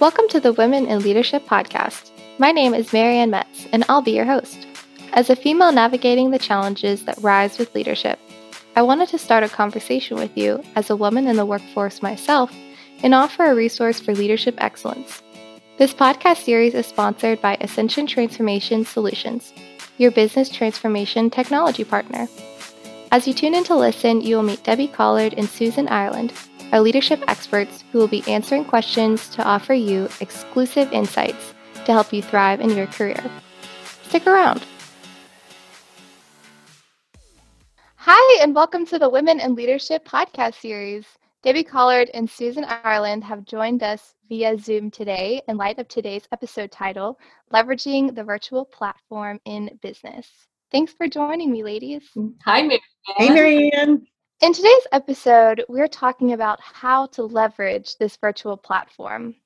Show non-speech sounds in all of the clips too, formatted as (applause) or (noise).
Welcome to the Women in Leadership podcast. My name is Marianne Metz, and I'll be your host. As a female navigating the challenges that rise with leadership, I wanted to start a conversation with you as a woman in the workforce myself and offer a resource for leadership excellence. This podcast series is sponsored by Ascension Transformation Solutions, your business transformation technology partner. As you tune in to listen, you will meet Debbie Collard and Susan Ireland, our leadership experts who will be answering questions to offer you exclusive insights to help you thrive in your career. Stick around. Hi, and welcome to the Women in Leadership podcast series. Debbie Collard and Susan Ireland have joined us via Zoom today in light of today's episode title Leveraging the Virtual Platform in Business. Thanks for joining me, ladies. Hi, Marianne. Hey, Marianne. In today's episode, we're talking about how to leverage this virtual platform.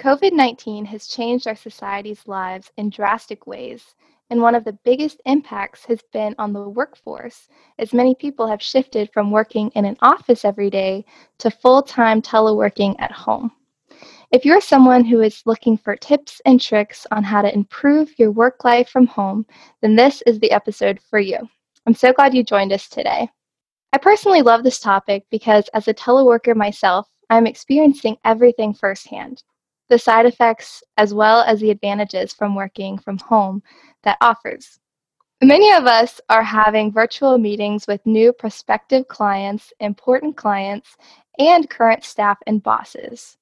COVID 19 has changed our society's lives in drastic ways, and one of the biggest impacts has been on the workforce, as many people have shifted from working in an office every day to full time teleworking at home. If you're someone who is looking for tips and tricks on how to improve your work life from home, then this is the episode for you. I'm so glad you joined us today. I personally love this topic because as a teleworker myself, I'm experiencing everything firsthand the side effects as well as the advantages from working from home that offers. Many of us are having virtual meetings with new prospective clients, important clients, and current staff and bosses.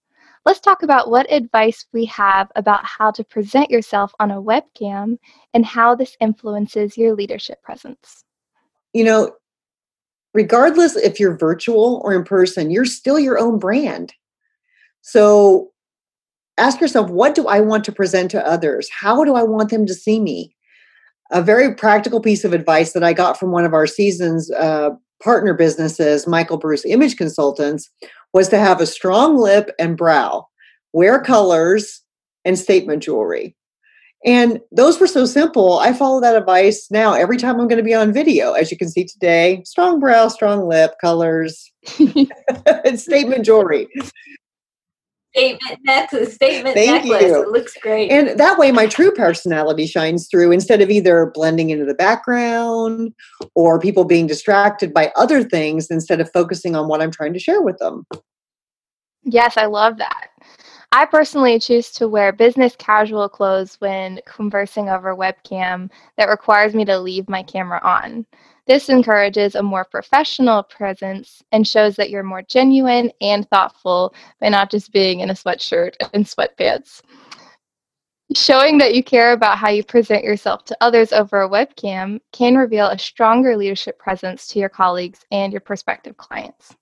Let's talk about what advice we have about how to present yourself on a webcam and how this influences your leadership presence. You know, regardless if you're virtual or in person, you're still your own brand. So ask yourself, what do I want to present to others? How do I want them to see me? A very practical piece of advice that I got from one of our season's uh, partner businesses, Michael Bruce Image Consultants, was to have a strong lip and brow, wear colors, and statement jewelry. And those were so simple. I follow that advice now every time I'm going to be on video. As you can see today, strong brow, strong lip, colors, and (laughs) statement jewelry. Statement necklace, statement Thank necklace. you. It looks great. And that way, my true personality shines through instead of either blending into the background or people being distracted by other things instead of focusing on what I'm trying to share with them. Yes, I love that. I personally choose to wear business casual clothes when conversing over webcam that requires me to leave my camera on. This encourages a more professional presence and shows that you're more genuine and thoughtful by not just being in a sweatshirt and sweatpants. Showing that you care about how you present yourself to others over a webcam can reveal a stronger leadership presence to your colleagues and your prospective clients.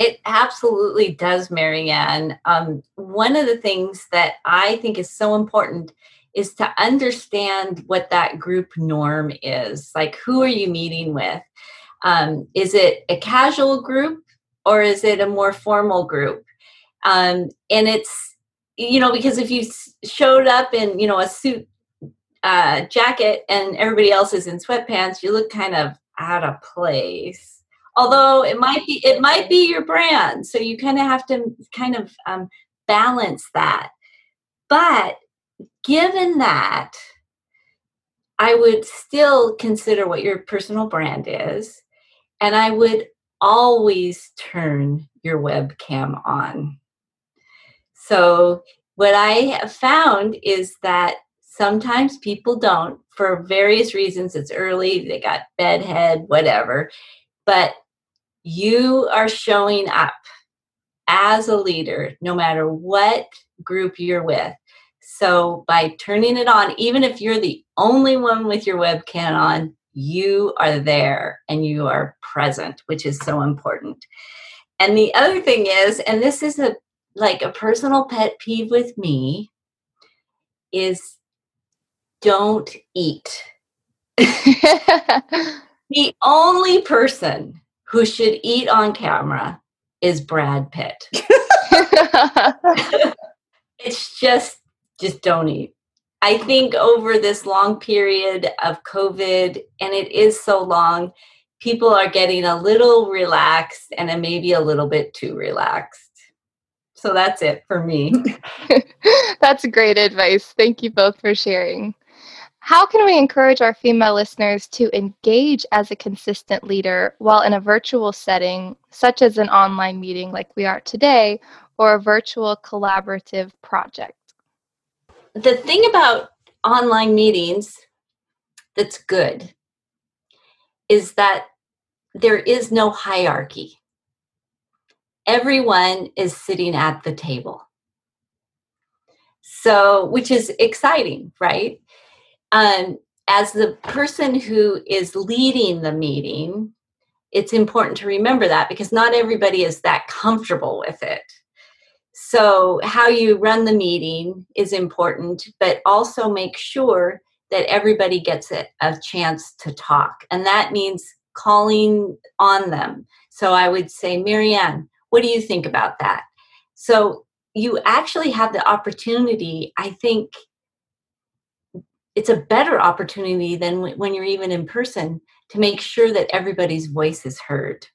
It absolutely does, Marianne. Um, one of the things that I think is so important is to understand what that group norm is. Like, who are you meeting with? Um, is it a casual group or is it a more formal group? Um, and it's, you know, because if you showed up in, you know, a suit uh, jacket and everybody else is in sweatpants, you look kind of out of place although it might be it might be your brand so you kind of have to kind of um, balance that. But given that i would still consider what your personal brand is and i would always turn your webcam on. So what i have found is that sometimes people don't for various reasons it's early they got bedhead whatever but you are showing up as a leader no matter what group you're with. So by turning it on, even if you're the only one with your webcam on, you are there and you are present, which is so important. And the other thing is, and this is a like a personal pet peeve with me, is don't eat. (laughs) the only person who should eat on camera is Brad Pitt. (laughs) (laughs) it's just just don't eat. I think over this long period of COVID, and it is so long, people are getting a little relaxed and maybe a little bit too relaxed. So that's it for me. (laughs) That's great advice. Thank you both for sharing. How can we encourage our female listeners to engage as a consistent leader while in a virtual setting, such as an online meeting like we are today, or a virtual collaborative project? The thing about online meetings that's good is that there is no hierarchy. Everyone is sitting at the table. So, which is exciting, right? Um, as the person who is leading the meeting, it's important to remember that because not everybody is that comfortable with it. So, how you run the meeting is important, but also make sure that everybody gets a, a chance to talk. And that means calling on them. So, I would say, Marianne, what do you think about that? So, you actually have the opportunity, I think, it's a better opportunity than when you're even in person to make sure that everybody's voice is heard.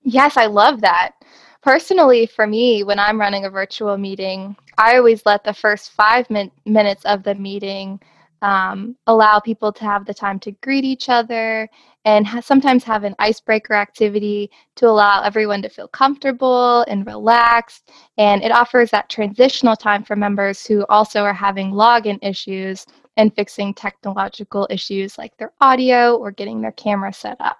Yes, I love that. Personally, for me, when I'm running a virtual meeting, I always let the first five min- minutes of the meeting um, allow people to have the time to greet each other and ha- sometimes have an icebreaker activity to allow everyone to feel comfortable and relaxed. And it offers that transitional time for members who also are having login issues and fixing technological issues like their audio or getting their camera set up.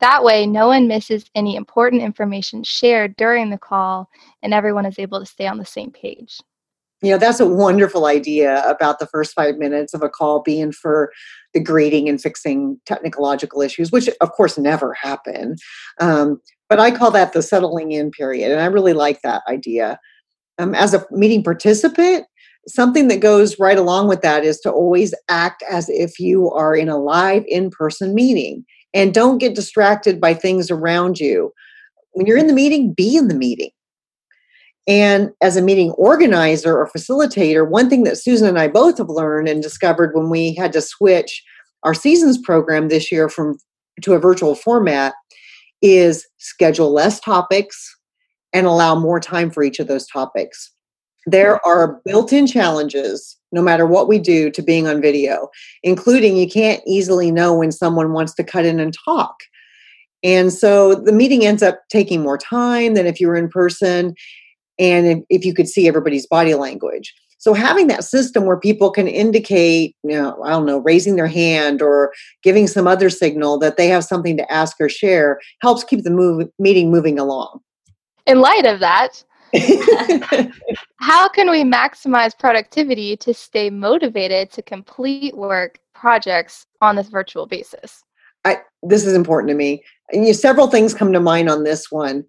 That way, no one misses any important information shared during the call and everyone is able to stay on the same page you know that's a wonderful idea about the first five minutes of a call being for the grading and fixing technological issues which of course never happen. Um, but i call that the settling in period and i really like that idea. Um, as a meeting participant something that goes right along with that is to always act as if you are in a live in-person meeting and don't get distracted by things around you. When you're in the meeting be in the meeting and as a meeting organizer or facilitator, one thing that Susan and I both have learned and discovered when we had to switch our seasons program this year from to a virtual format is schedule less topics and allow more time for each of those topics. There are built in challenges, no matter what we do, to being on video, including you can't easily know when someone wants to cut in and talk. And so the meeting ends up taking more time than if you were in person and if you could see everybody's body language. So having that system where people can indicate, you know, I don't know, raising their hand or giving some other signal that they have something to ask or share helps keep the move, meeting moving along. In light of that, (laughs) how can we maximize productivity to stay motivated to complete work projects on this virtual basis? I, this is important to me. And you, several things come to mind on this one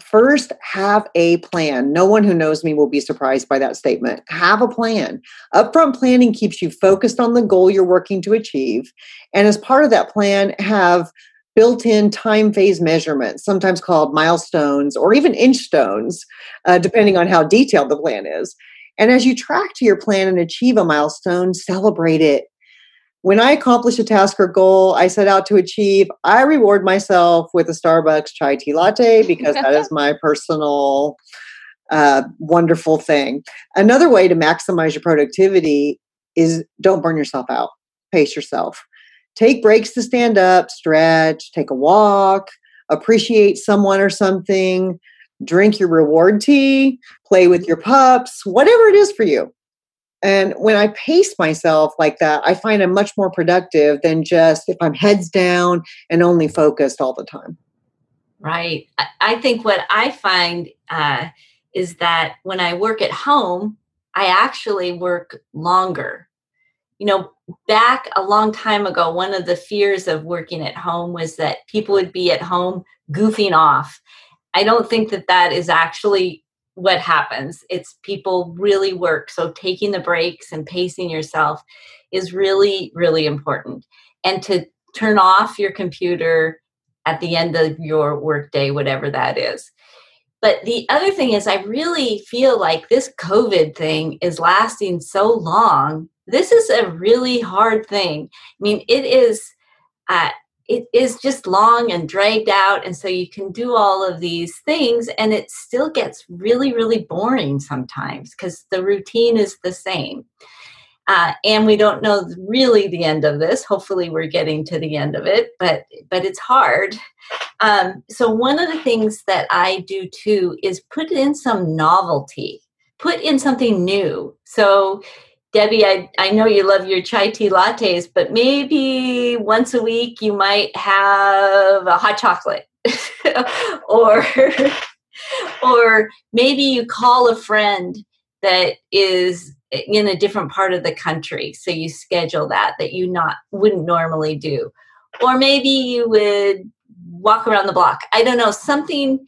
first have a plan. No one who knows me will be surprised by that statement. Have a plan. Upfront planning keeps you focused on the goal you're working to achieve. And as part of that plan have built-in time phase measurements sometimes called milestones or even inch stones uh, depending on how detailed the plan is. And as you track to your plan and achieve a milestone celebrate it when I accomplish a task or goal I set out to achieve, I reward myself with a Starbucks chai tea latte because that is (laughs) my personal uh, wonderful thing. Another way to maximize your productivity is don't burn yourself out, pace yourself. Take breaks to stand up, stretch, take a walk, appreciate someone or something, drink your reward tea, play with your pups, whatever it is for you. And when I pace myself like that, I find I'm much more productive than just if I'm heads down and only focused all the time. Right. I think what I find uh, is that when I work at home, I actually work longer. You know, back a long time ago, one of the fears of working at home was that people would be at home goofing off. I don't think that that is actually what happens. It's people really work. So taking the breaks and pacing yourself is really, really important. And to turn off your computer at the end of your workday, whatever that is. But the other thing is, I really feel like this COVID thing is lasting so long. This is a really hard thing. I mean, it is. Uh, it is just long and dragged out and so you can do all of these things and it still gets really really boring sometimes because the routine is the same. Uh, and we don't know really the end of this. Hopefully we're getting to the end of it but but it's hard. Um, so one of the things that i do too is put in some novelty put in something new. So Debbie, I, I know you love your chai tea lattes, but maybe once a week you might have a hot chocolate. (laughs) or (laughs) or maybe you call a friend that is in a different part of the country so you schedule that that you not wouldn't normally do. Or maybe you would walk around the block. I don't know something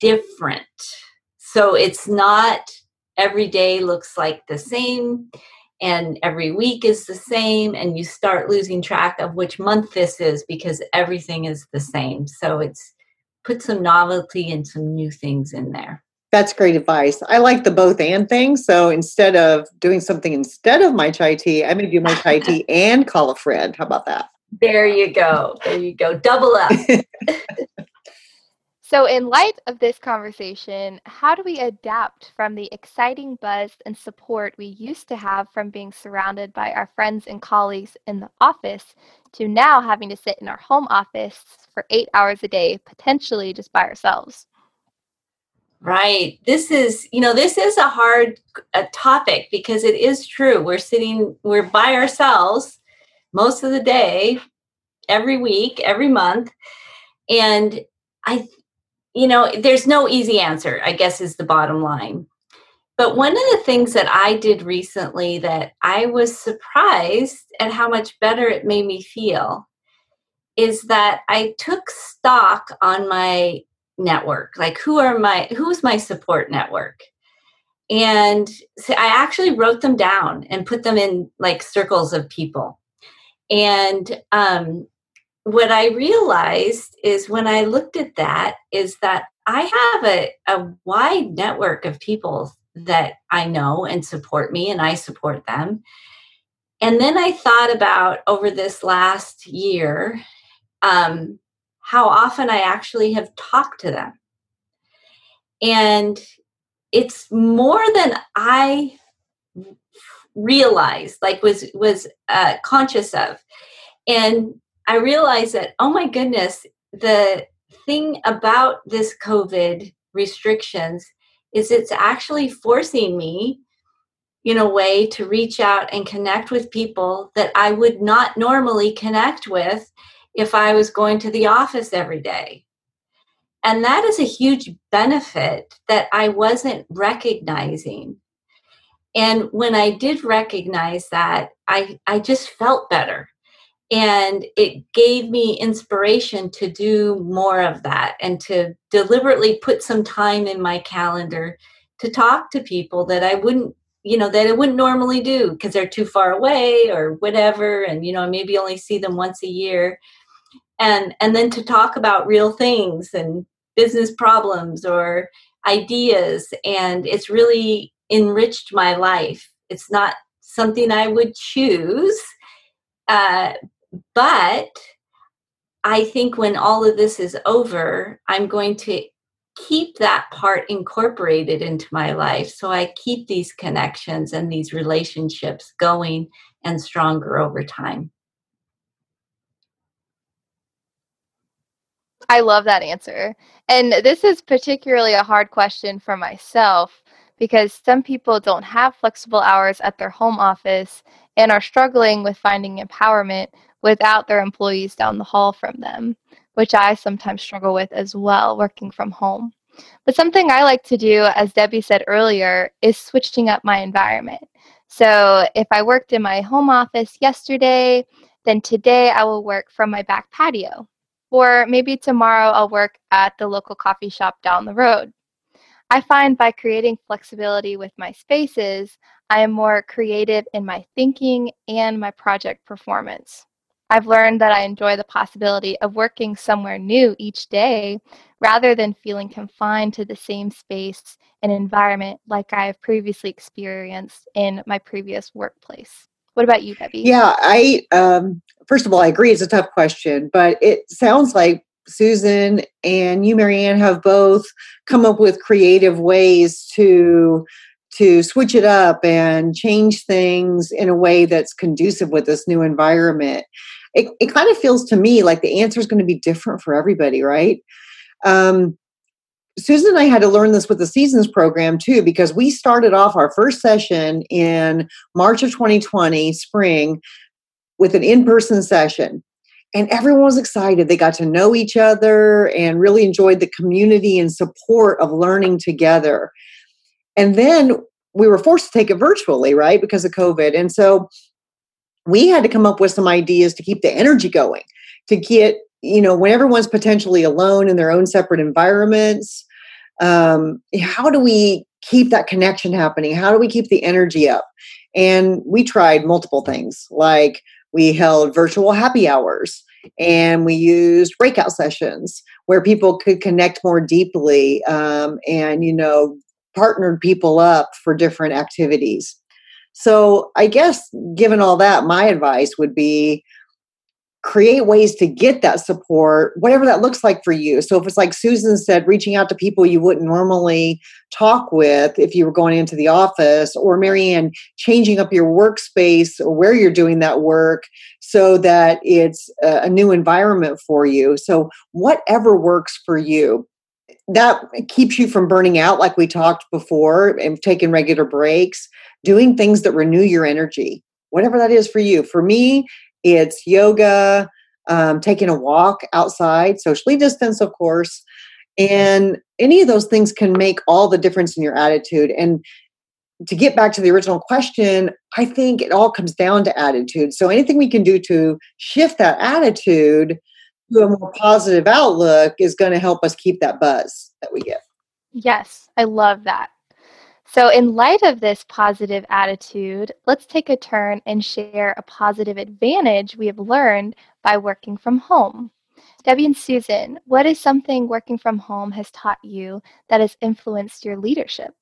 different. So it's not every day looks like the same and every week is the same and you start losing track of which month this is because everything is the same. So it's put some novelty and some new things in there. That's great advice. I like the both and thing. So instead of doing something instead of my chai tea i'm going to do my chai tea (laughs) and call a friend. How about that? There you go. There you go. Double up (laughs) So, in light of this conversation, how do we adapt from the exciting buzz and support we used to have from being surrounded by our friends and colleagues in the office to now having to sit in our home office for eight hours a day, potentially just by ourselves? Right. This is, you know, this is a hard a topic because it is true. We're sitting, we're by ourselves most of the day, every week, every month. And I you know, there's no easy answer, I guess, is the bottom line. But one of the things that I did recently that I was surprised at how much better it made me feel is that I took stock on my network. Like who are my who's my support network? And so I actually wrote them down and put them in like circles of people. And um, what I realized is when I looked at that is that I have a, a wide network of people that I know and support me, and I support them. And then I thought about over this last year um, how often I actually have talked to them. And it's more than I realized, like was was uh, conscious of. And I realized that, oh my goodness, the thing about this COVID restrictions is it's actually forcing me in a way to reach out and connect with people that I would not normally connect with if I was going to the office every day. And that is a huge benefit that I wasn't recognizing. And when I did recognize that, I, I just felt better and it gave me inspiration to do more of that and to deliberately put some time in my calendar to talk to people that I wouldn't you know that I wouldn't normally do because they're too far away or whatever. And you know maybe only see them once a year. And and then to talk about real things and business problems or ideas. And it's really enriched my life. It's not something I would choose uh, but I think when all of this is over, I'm going to keep that part incorporated into my life. So I keep these connections and these relationships going and stronger over time. I love that answer. And this is particularly a hard question for myself because some people don't have flexible hours at their home office and are struggling with finding empowerment without their employees down the hall from them, which I sometimes struggle with as well, working from home. But something I like to do, as Debbie said earlier, is switching up my environment. So if I worked in my home office yesterday, then today I will work from my back patio. Or maybe tomorrow I'll work at the local coffee shop down the road. I find by creating flexibility with my spaces, I am more creative in my thinking and my project performance. I've learned that I enjoy the possibility of working somewhere new each day rather than feeling confined to the same space and environment like I have previously experienced in my previous workplace. What about you, Debbie? Yeah, I um, first of all, I agree it's a tough question, but it sounds like Susan and you, Marianne, have both come up with creative ways to to switch it up and change things in a way that's conducive with this new environment. It, it kind of feels to me like the answer is going to be different for everybody, right? Um, Susan and I had to learn this with the seasons program too, because we started off our first session in March of 2020, spring, with an in person session. And everyone was excited. They got to know each other and really enjoyed the community and support of learning together. And then we were forced to take it virtually, right, because of COVID. And so we had to come up with some ideas to keep the energy going, to get you know, when everyone's potentially alone in their own separate environments, um, how do we keep that connection happening? How do we keep the energy up? And we tried multiple things, like we held virtual happy hours and we used breakout sessions where people could connect more deeply um, and, you know, partnered people up for different activities. So I guess, given all that, my advice would be create ways to get that support, whatever that looks like for you. So if it's like Susan said, reaching out to people you wouldn't normally talk with if you were going into the office, or Marianne, changing up your workspace or where you're doing that work so that it's a new environment for you. So whatever works for you. That keeps you from burning out, like we talked before, and taking regular breaks, doing things that renew your energy, whatever that is for you. For me, it's yoga, um, taking a walk outside, socially distanced, of course. And any of those things can make all the difference in your attitude. And to get back to the original question, I think it all comes down to attitude. So anything we can do to shift that attitude to a more positive outlook is going to help us keep that buzz that we get. Yes, I love that. So, in light of this positive attitude, let's take a turn and share a positive advantage we have learned by working from home. Debbie and Susan, what is something working from home has taught you that has influenced your leadership?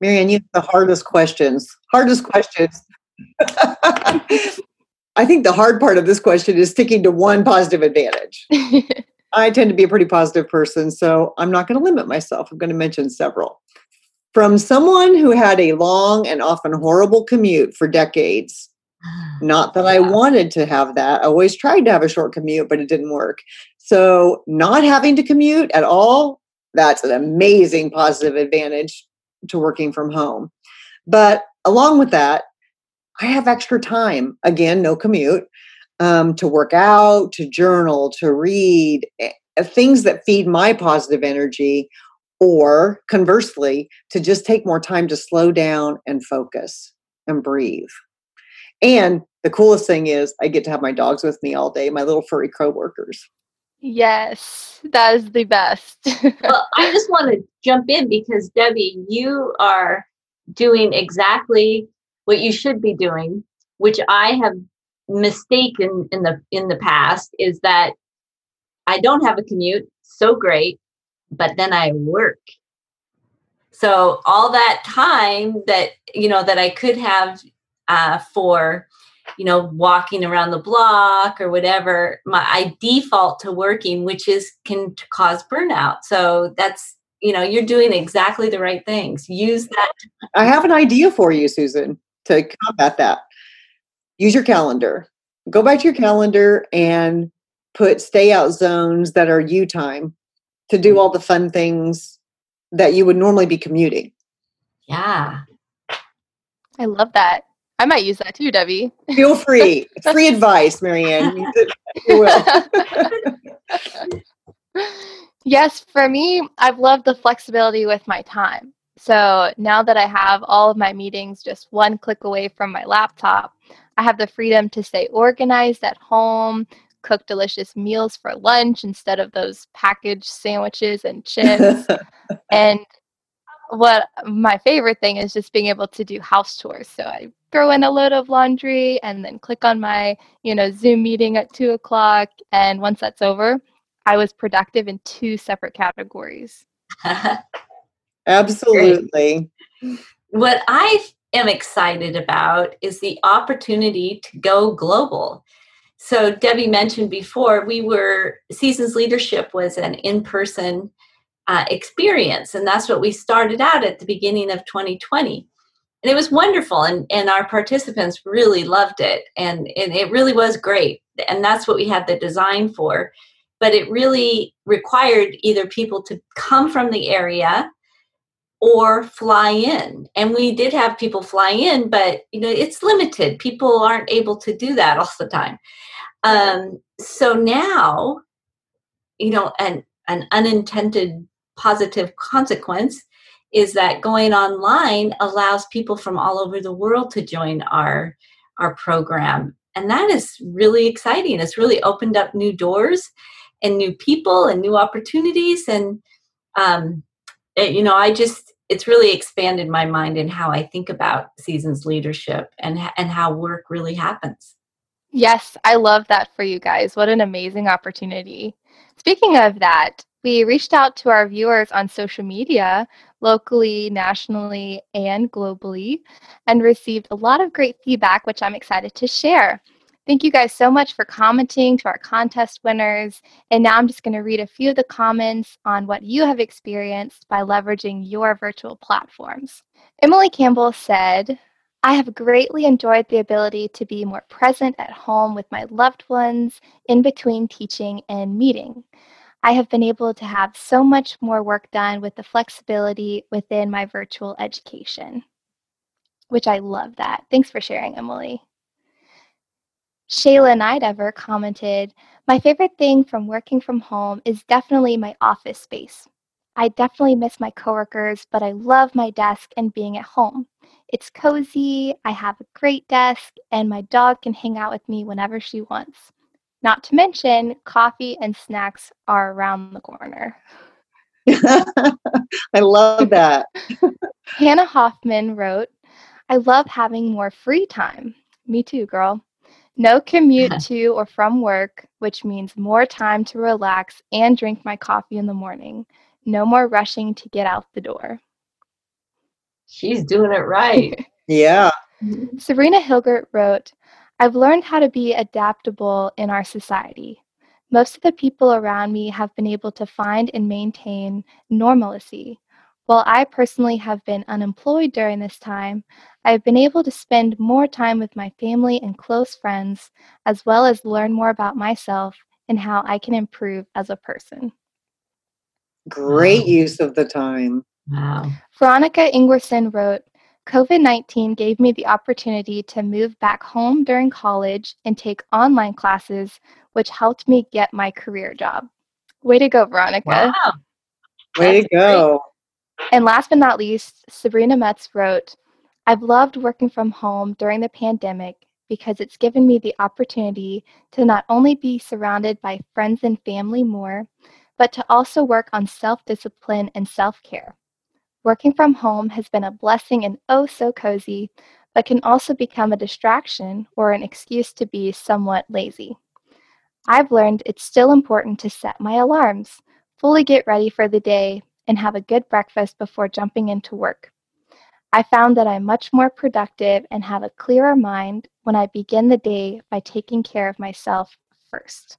Marianne, you have the hardest questions. Hardest questions. (laughs) I think the hard part of this question is sticking to one positive advantage. (laughs) I tend to be a pretty positive person, so I'm not going to limit myself. I'm going to mention several. From someone who had a long and often horrible commute for decades, (sighs) not that I wanted to have that. I always tried to have a short commute, but it didn't work. So, not having to commute at all, that's an amazing positive advantage to working from home. But along with that, I have extra time. Again, no commute um, to work out, to journal, to read, eh, things that feed my positive energy or conversely, to just take more time to slow down and focus and breathe. And the coolest thing is, I get to have my dogs with me all day, my little furry co-workers. Yes, that is the best. (laughs) well, I just want to jump in because Debbie, you are doing exactly what you should be doing, which I have mistaken in the in the past is that I don't have a commute. So great but then I work. So all that time that you know that I could have uh, for you know walking around the block or whatever, my I default to working, which is can cause burnout. So that's you know you're doing exactly the right things. Use that. I have an idea for you, Susan, to combat that. Use your calendar. Go back to your calendar and put stay out zones that are you time to do all the fun things that you would normally be commuting. Yeah. I love that. I might use that too, Debbie. Feel free. (laughs) Free advice, Marianne. You will. (laughs) yes, for me, I've loved the flexibility with my time. So now that I have all of my meetings just one click away from my laptop, I have the freedom to stay organized at home, cook delicious meals for lunch instead of those packaged sandwiches and chips. (laughs) and what my favorite thing is just being able to do house chores. So I throw in a load of laundry and then click on my, you know, Zoom meeting at two o'clock. And once that's over, I was productive in two separate categories. (laughs) Absolutely. What I am excited about is the opportunity to go global. So, Debbie mentioned before, we were, Seasons Leadership was an in person uh, experience, and that's what we started out at the beginning of 2020. And it was wonderful, and, and our participants really loved it, and, and it really was great. And that's what we had the design for. But it really required either people to come from the area or fly in. And we did have people fly in but you know it's limited. People aren't able to do that all the time. Um, so now you know an an unintended positive consequence is that going online allows people from all over the world to join our our program. And that is really exciting. It's really opened up new doors and new people and new opportunities. And um, it, you know i just it's really expanded my mind in how I think about seasons leadership and and how work really happens. Yes, I love that for you guys. What an amazing opportunity. Speaking of that, we reached out to our viewers on social media, locally, nationally, and globally, and received a lot of great feedback, which I'm excited to share. Thank you guys so much for commenting to our contest winners. And now I'm just going to read a few of the comments on what you have experienced by leveraging your virtual platforms. Emily Campbell said, I have greatly enjoyed the ability to be more present at home with my loved ones in between teaching and meeting. I have been able to have so much more work done with the flexibility within my virtual education, which I love that. Thanks for sharing, Emily. Shayla Nidever commented, My favorite thing from working from home is definitely my office space. I definitely miss my coworkers, but I love my desk and being at home. It's cozy, I have a great desk, and my dog can hang out with me whenever she wants. Not to mention, coffee and snacks are around the corner. (laughs) I love that. (laughs) Hannah Hoffman wrote, I love having more free time. Me too, girl. No commute (laughs) to or from work, which means more time to relax and drink my coffee in the morning. No more rushing to get out the door. She's doing it right. (laughs) yeah. Mm-hmm. Serena Hilgert wrote, I've learned how to be adaptable in our society. Most of the people around me have been able to find and maintain normalcy, while I personally have been unemployed during this time, I have been able to spend more time with my family and close friends, as well as learn more about myself and how I can improve as a person. Great wow. use of the time. Wow. Veronica Ingerson wrote, COVID 19 gave me the opportunity to move back home during college and take online classes, which helped me get my career job. Way to go, Veronica. Wow. Way to go. Great. And last but not least, Sabrina Metz wrote, I've loved working from home during the pandemic because it's given me the opportunity to not only be surrounded by friends and family more, but to also work on self discipline and self care. Working from home has been a blessing and oh so cozy, but can also become a distraction or an excuse to be somewhat lazy. I've learned it's still important to set my alarms, fully get ready for the day, and have a good breakfast before jumping into work. I found that I'm much more productive and have a clearer mind when I begin the day by taking care of myself first.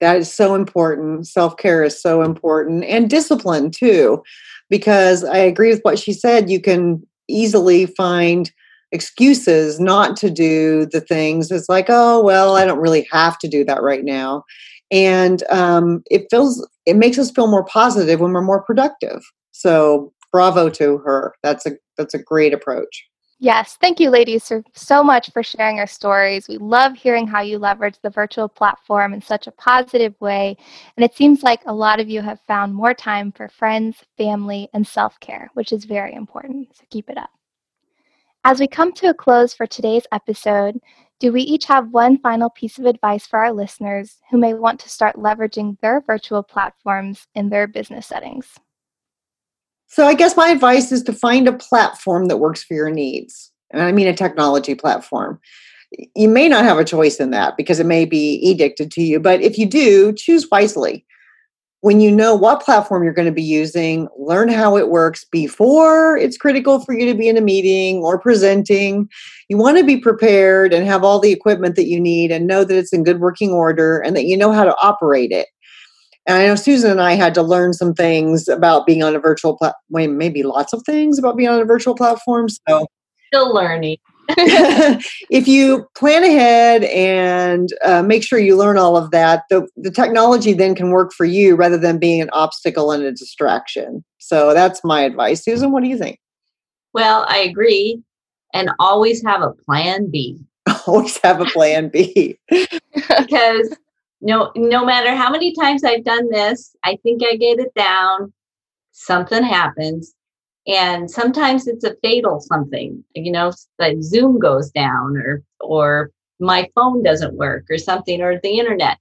That is so important. Self care is so important and discipline too, because I agree with what she said. You can easily find excuses not to do the things. It's like, oh, well, I don't really have to do that right now and um, it feels it makes us feel more positive when we're more productive. So bravo to her. That's a that's a great approach. Yes. Thank you ladies so much for sharing your stories. We love hearing how you leverage the virtual platform in such a positive way. And it seems like a lot of you have found more time for friends family and self-care which is very important. So keep it up. As we come to a close for today's episode do we each have one final piece of advice for our listeners who may want to start leveraging their virtual platforms in their business settings? So, I guess my advice is to find a platform that works for your needs. And I mean a technology platform. You may not have a choice in that because it may be edicted to you, but if you do, choose wisely. When you know what platform you're going to be using, learn how it works before it's critical for you to be in a meeting or presenting. You want to be prepared and have all the equipment that you need and know that it's in good working order and that you know how to operate it. And I know Susan and I had to learn some things about being on a virtual platform, maybe lots of things about being on a virtual platform. So still learning. (laughs) if you plan ahead and uh, make sure you learn all of that, the, the technology then can work for you rather than being an obstacle and a distraction. So that's my advice. Susan, what do you think? Well, I agree. And always have a plan B. (laughs) always have a plan B. (laughs) because no no matter how many times I've done this, I think I get it down, something happens and sometimes it's a fatal something you know like zoom goes down or or my phone doesn't work or something or the internet.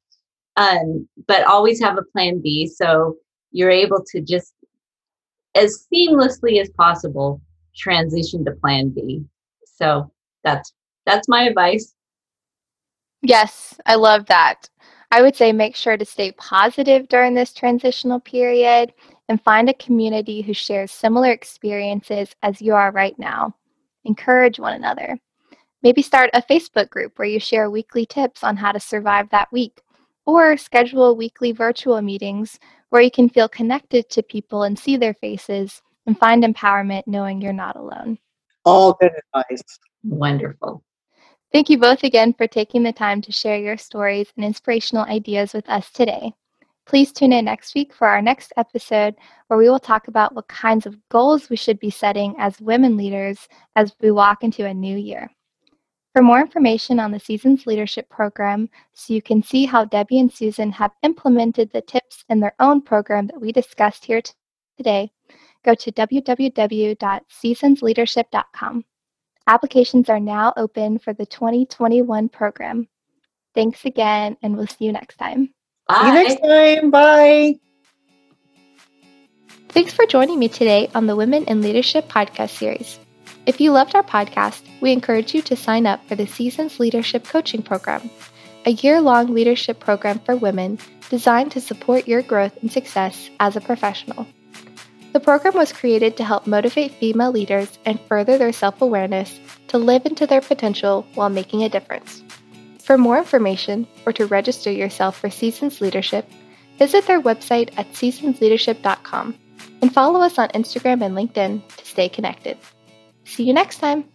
Um, but always have a plan b so you're able to just as seamlessly as possible transition to plan b. So that's that's my advice. Yes i love that. I would say make sure to stay positive during this transitional period and find a community who shares similar experiences as you are right now. Encourage one another. Maybe start a Facebook group where you share weekly tips on how to survive that week, or schedule weekly virtual meetings where you can feel connected to people and see their faces and find empowerment knowing you're not alone. All good advice. Wonderful. Thank you both again for taking the time to share your stories and inspirational ideas with us today. Please tune in next week for our next episode where we will talk about what kinds of goals we should be setting as women leaders as we walk into a new year. For more information on the Seasons Leadership Program, so you can see how Debbie and Susan have implemented the tips in their own program that we discussed here t- today, go to www.seasonsleadership.com. Applications are now open for the 2021 program. Thanks again, and we'll see you next time. Bye. See you next time. Bye. Thanks for joining me today on the Women in Leadership podcast series. If you loved our podcast, we encourage you to sign up for the Seasons Leadership Coaching Program, a year long leadership program for women designed to support your growth and success as a professional. The program was created to help motivate female leaders and further their self awareness to live into their potential while making a difference. For more information or to register yourself for Seasons Leadership, visit their website at seasonsleadership.com and follow us on Instagram and LinkedIn to stay connected. See you next time!